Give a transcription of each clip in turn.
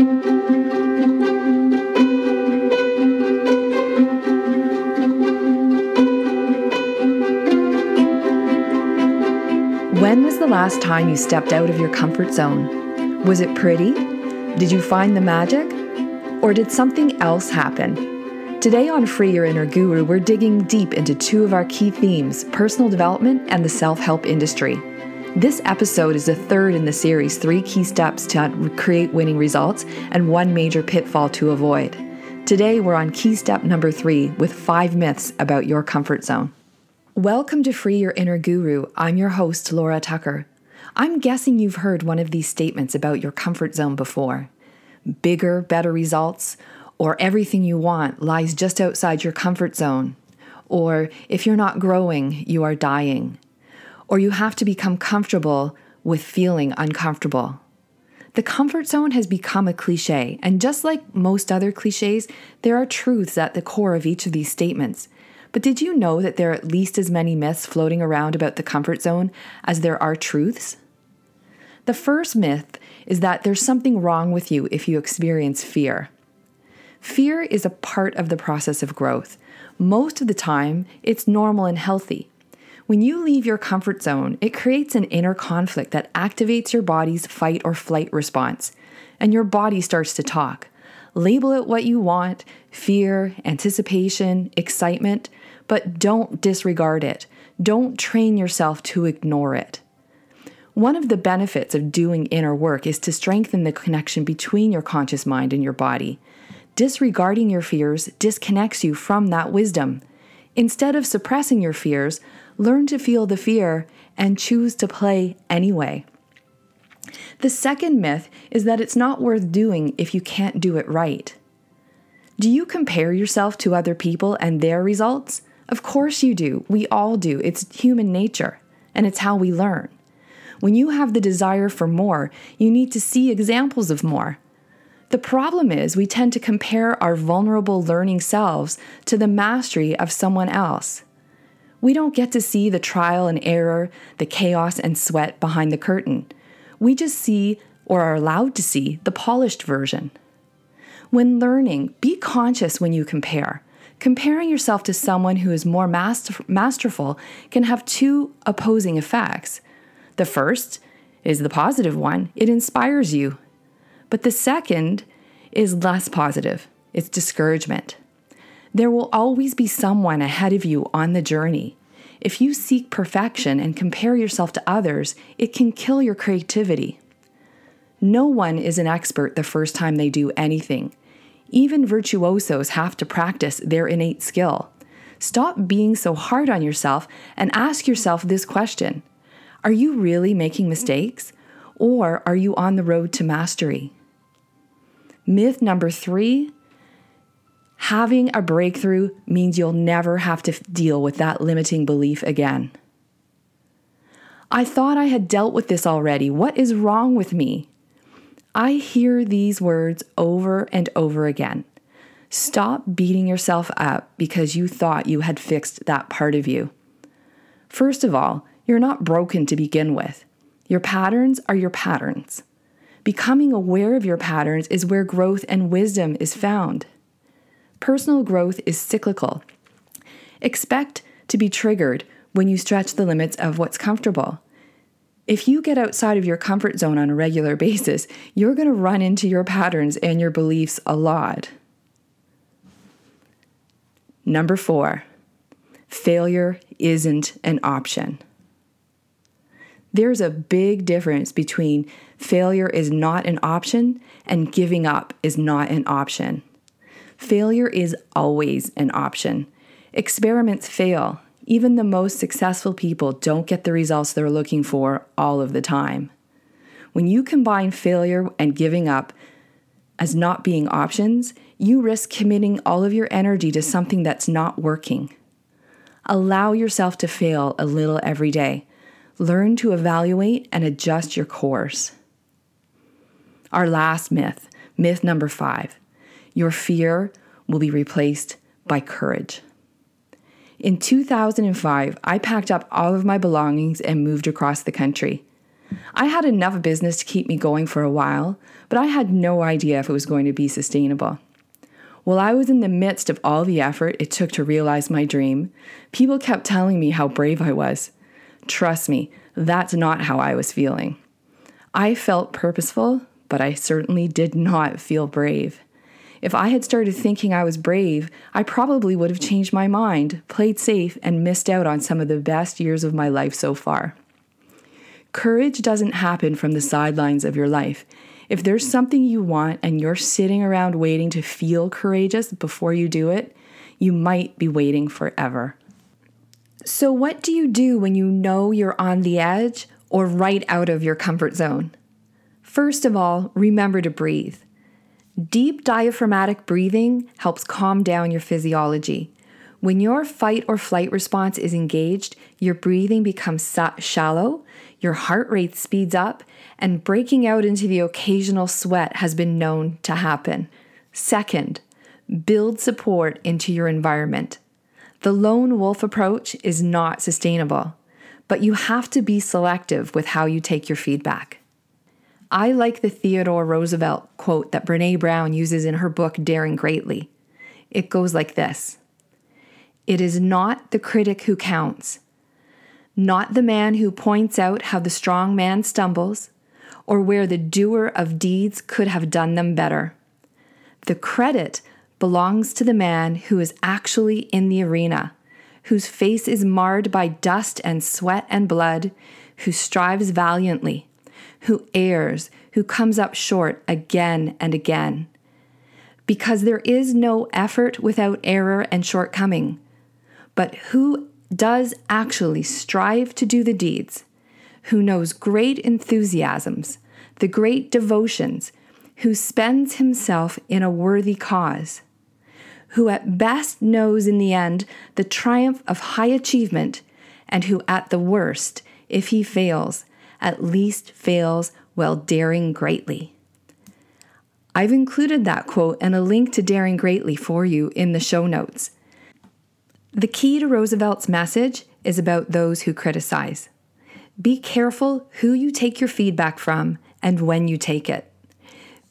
When was the last time you stepped out of your comfort zone? Was it pretty? Did you find the magic? Or did something else happen? Today on Free Your Inner Guru, we're digging deep into two of our key themes personal development and the self help industry. This episode is the third in the series Three Key Steps to Create Winning Results and One Major Pitfall to Avoid. Today, we're on key step number three with five myths about your comfort zone. Welcome to Free Your Inner Guru. I'm your host, Laura Tucker. I'm guessing you've heard one of these statements about your comfort zone before. Bigger, better results, or everything you want lies just outside your comfort zone. Or if you're not growing, you are dying. Or you have to become comfortable with feeling uncomfortable. The comfort zone has become a cliche, and just like most other cliches, there are truths at the core of each of these statements. But did you know that there are at least as many myths floating around about the comfort zone as there are truths? The first myth is that there's something wrong with you if you experience fear. Fear is a part of the process of growth. Most of the time, it's normal and healthy. When you leave your comfort zone, it creates an inner conflict that activates your body's fight or flight response, and your body starts to talk. Label it what you want fear, anticipation, excitement but don't disregard it. Don't train yourself to ignore it. One of the benefits of doing inner work is to strengthen the connection between your conscious mind and your body. Disregarding your fears disconnects you from that wisdom. Instead of suppressing your fears, learn to feel the fear and choose to play anyway. The second myth is that it's not worth doing if you can't do it right. Do you compare yourself to other people and their results? Of course you do. We all do. It's human nature, and it's how we learn. When you have the desire for more, you need to see examples of more. The problem is, we tend to compare our vulnerable learning selves to the mastery of someone else. We don't get to see the trial and error, the chaos and sweat behind the curtain. We just see, or are allowed to see, the polished version. When learning, be conscious when you compare. Comparing yourself to someone who is more master- masterful can have two opposing effects. The first is the positive one, it inspires you. But the second is less positive, it's discouragement. There will always be someone ahead of you on the journey. If you seek perfection and compare yourself to others, it can kill your creativity. No one is an expert the first time they do anything. Even virtuosos have to practice their innate skill. Stop being so hard on yourself and ask yourself this question Are you really making mistakes? Or are you on the road to mastery? Myth number three having a breakthrough means you'll never have to deal with that limiting belief again. I thought I had dealt with this already. What is wrong with me? I hear these words over and over again. Stop beating yourself up because you thought you had fixed that part of you. First of all, you're not broken to begin with. Your patterns are your patterns. Becoming aware of your patterns is where growth and wisdom is found. Personal growth is cyclical. Expect to be triggered when you stretch the limits of what's comfortable. If you get outside of your comfort zone on a regular basis, you're going to run into your patterns and your beliefs a lot. Number four, failure isn't an option. There's a big difference between failure is not an option and giving up is not an option. Failure is always an option. Experiments fail, even the most successful people don't get the results they're looking for all of the time. When you combine failure and giving up as not being options, you risk committing all of your energy to something that's not working. Allow yourself to fail a little every day. Learn to evaluate and adjust your course. Our last myth, myth number five your fear will be replaced by courage. In 2005, I packed up all of my belongings and moved across the country. I had enough business to keep me going for a while, but I had no idea if it was going to be sustainable. While I was in the midst of all the effort it took to realize my dream, people kept telling me how brave I was. Trust me, that's not how I was feeling. I felt purposeful, but I certainly did not feel brave. If I had started thinking I was brave, I probably would have changed my mind, played safe, and missed out on some of the best years of my life so far. Courage doesn't happen from the sidelines of your life. If there's something you want and you're sitting around waiting to feel courageous before you do it, you might be waiting forever. So, what do you do when you know you're on the edge or right out of your comfort zone? First of all, remember to breathe. Deep diaphragmatic breathing helps calm down your physiology. When your fight or flight response is engaged, your breathing becomes shallow, your heart rate speeds up, and breaking out into the occasional sweat has been known to happen. Second, build support into your environment. The lone wolf approach is not sustainable, but you have to be selective with how you take your feedback. I like the Theodore Roosevelt quote that Brene Brown uses in her book Daring Greatly. It goes like this it is not the critic who counts, not the man who points out how the strong man stumbles or where the doer of deeds could have done them better. The credit belongs to the man who is actually in the arena, whose face is marred by dust and sweat and blood, who strives valiantly, who errs, who comes up short again and again. Because there is no effort without error and shortcoming but who does actually strive to do the deeds, who knows great enthusiasms, the great devotions, who spends himself in a worthy cause, who at best knows in the end the triumph of high achievement, and who at the worst, if he fails, at least fails while daring greatly. I've included that quote and a link to Daring Greatly for you in the show notes. The key to Roosevelt's message is about those who criticize. Be careful who you take your feedback from and when you take it.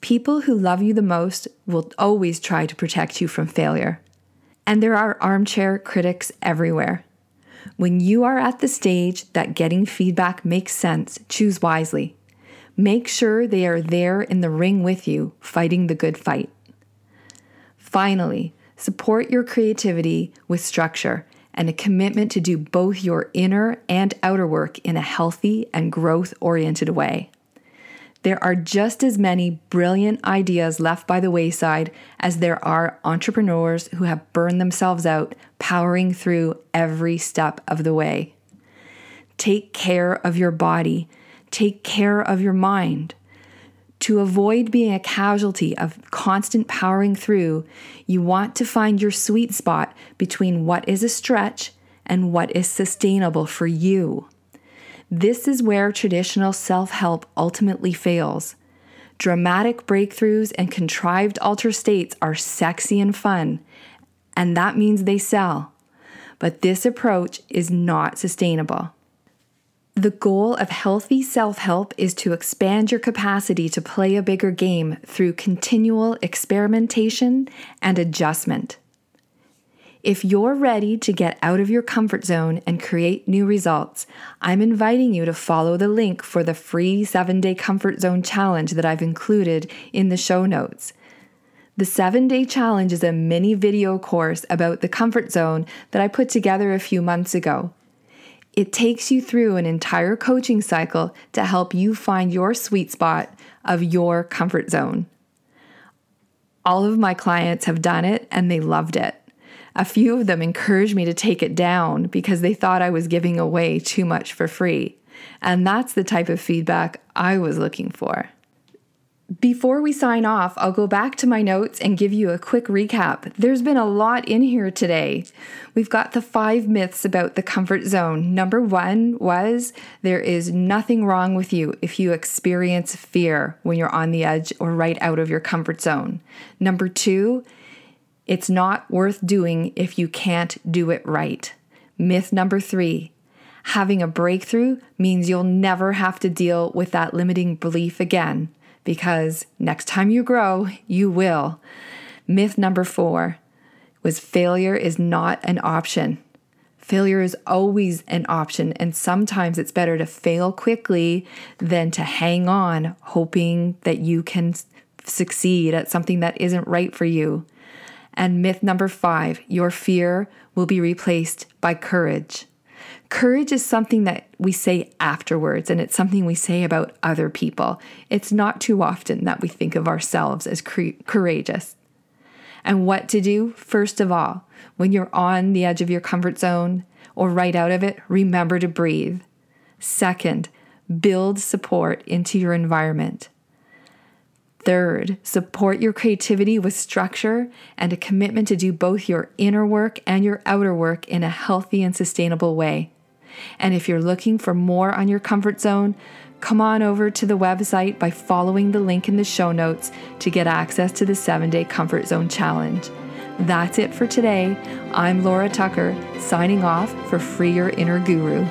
People who love you the most will always try to protect you from failure. And there are armchair critics everywhere. When you are at the stage that getting feedback makes sense, choose wisely. Make sure they are there in the ring with you, fighting the good fight. Finally, Support your creativity with structure and a commitment to do both your inner and outer work in a healthy and growth oriented way. There are just as many brilliant ideas left by the wayside as there are entrepreneurs who have burned themselves out powering through every step of the way. Take care of your body, take care of your mind. To avoid being a casualty of constant powering through, you want to find your sweet spot between what is a stretch and what is sustainable for you. This is where traditional self help ultimately fails. Dramatic breakthroughs and contrived alter states are sexy and fun, and that means they sell. But this approach is not sustainable. The goal of healthy self help is to expand your capacity to play a bigger game through continual experimentation and adjustment. If you're ready to get out of your comfort zone and create new results, I'm inviting you to follow the link for the free seven day comfort zone challenge that I've included in the show notes. The seven day challenge is a mini video course about the comfort zone that I put together a few months ago. It takes you through an entire coaching cycle to help you find your sweet spot of your comfort zone. All of my clients have done it and they loved it. A few of them encouraged me to take it down because they thought I was giving away too much for free. And that's the type of feedback I was looking for. Before we sign off, I'll go back to my notes and give you a quick recap. There's been a lot in here today. We've got the five myths about the comfort zone. Number one was there is nothing wrong with you if you experience fear when you're on the edge or right out of your comfort zone. Number two, it's not worth doing if you can't do it right. Myth number three, Having a breakthrough means you'll never have to deal with that limiting belief again because next time you grow, you will. Myth number four was failure is not an option. Failure is always an option, and sometimes it's better to fail quickly than to hang on hoping that you can succeed at something that isn't right for you. And myth number five your fear will be replaced by courage. Courage is something that we say afterwards, and it's something we say about other people. It's not too often that we think of ourselves as courageous. And what to do, first of all, when you're on the edge of your comfort zone or right out of it, remember to breathe. Second, build support into your environment. Third, support your creativity with structure and a commitment to do both your inner work and your outer work in a healthy and sustainable way. And if you're looking for more on your comfort zone, come on over to the website by following the link in the show notes to get access to the seven day comfort zone challenge. That's it for today. I'm Laura Tucker, signing off for Free Your Inner Guru.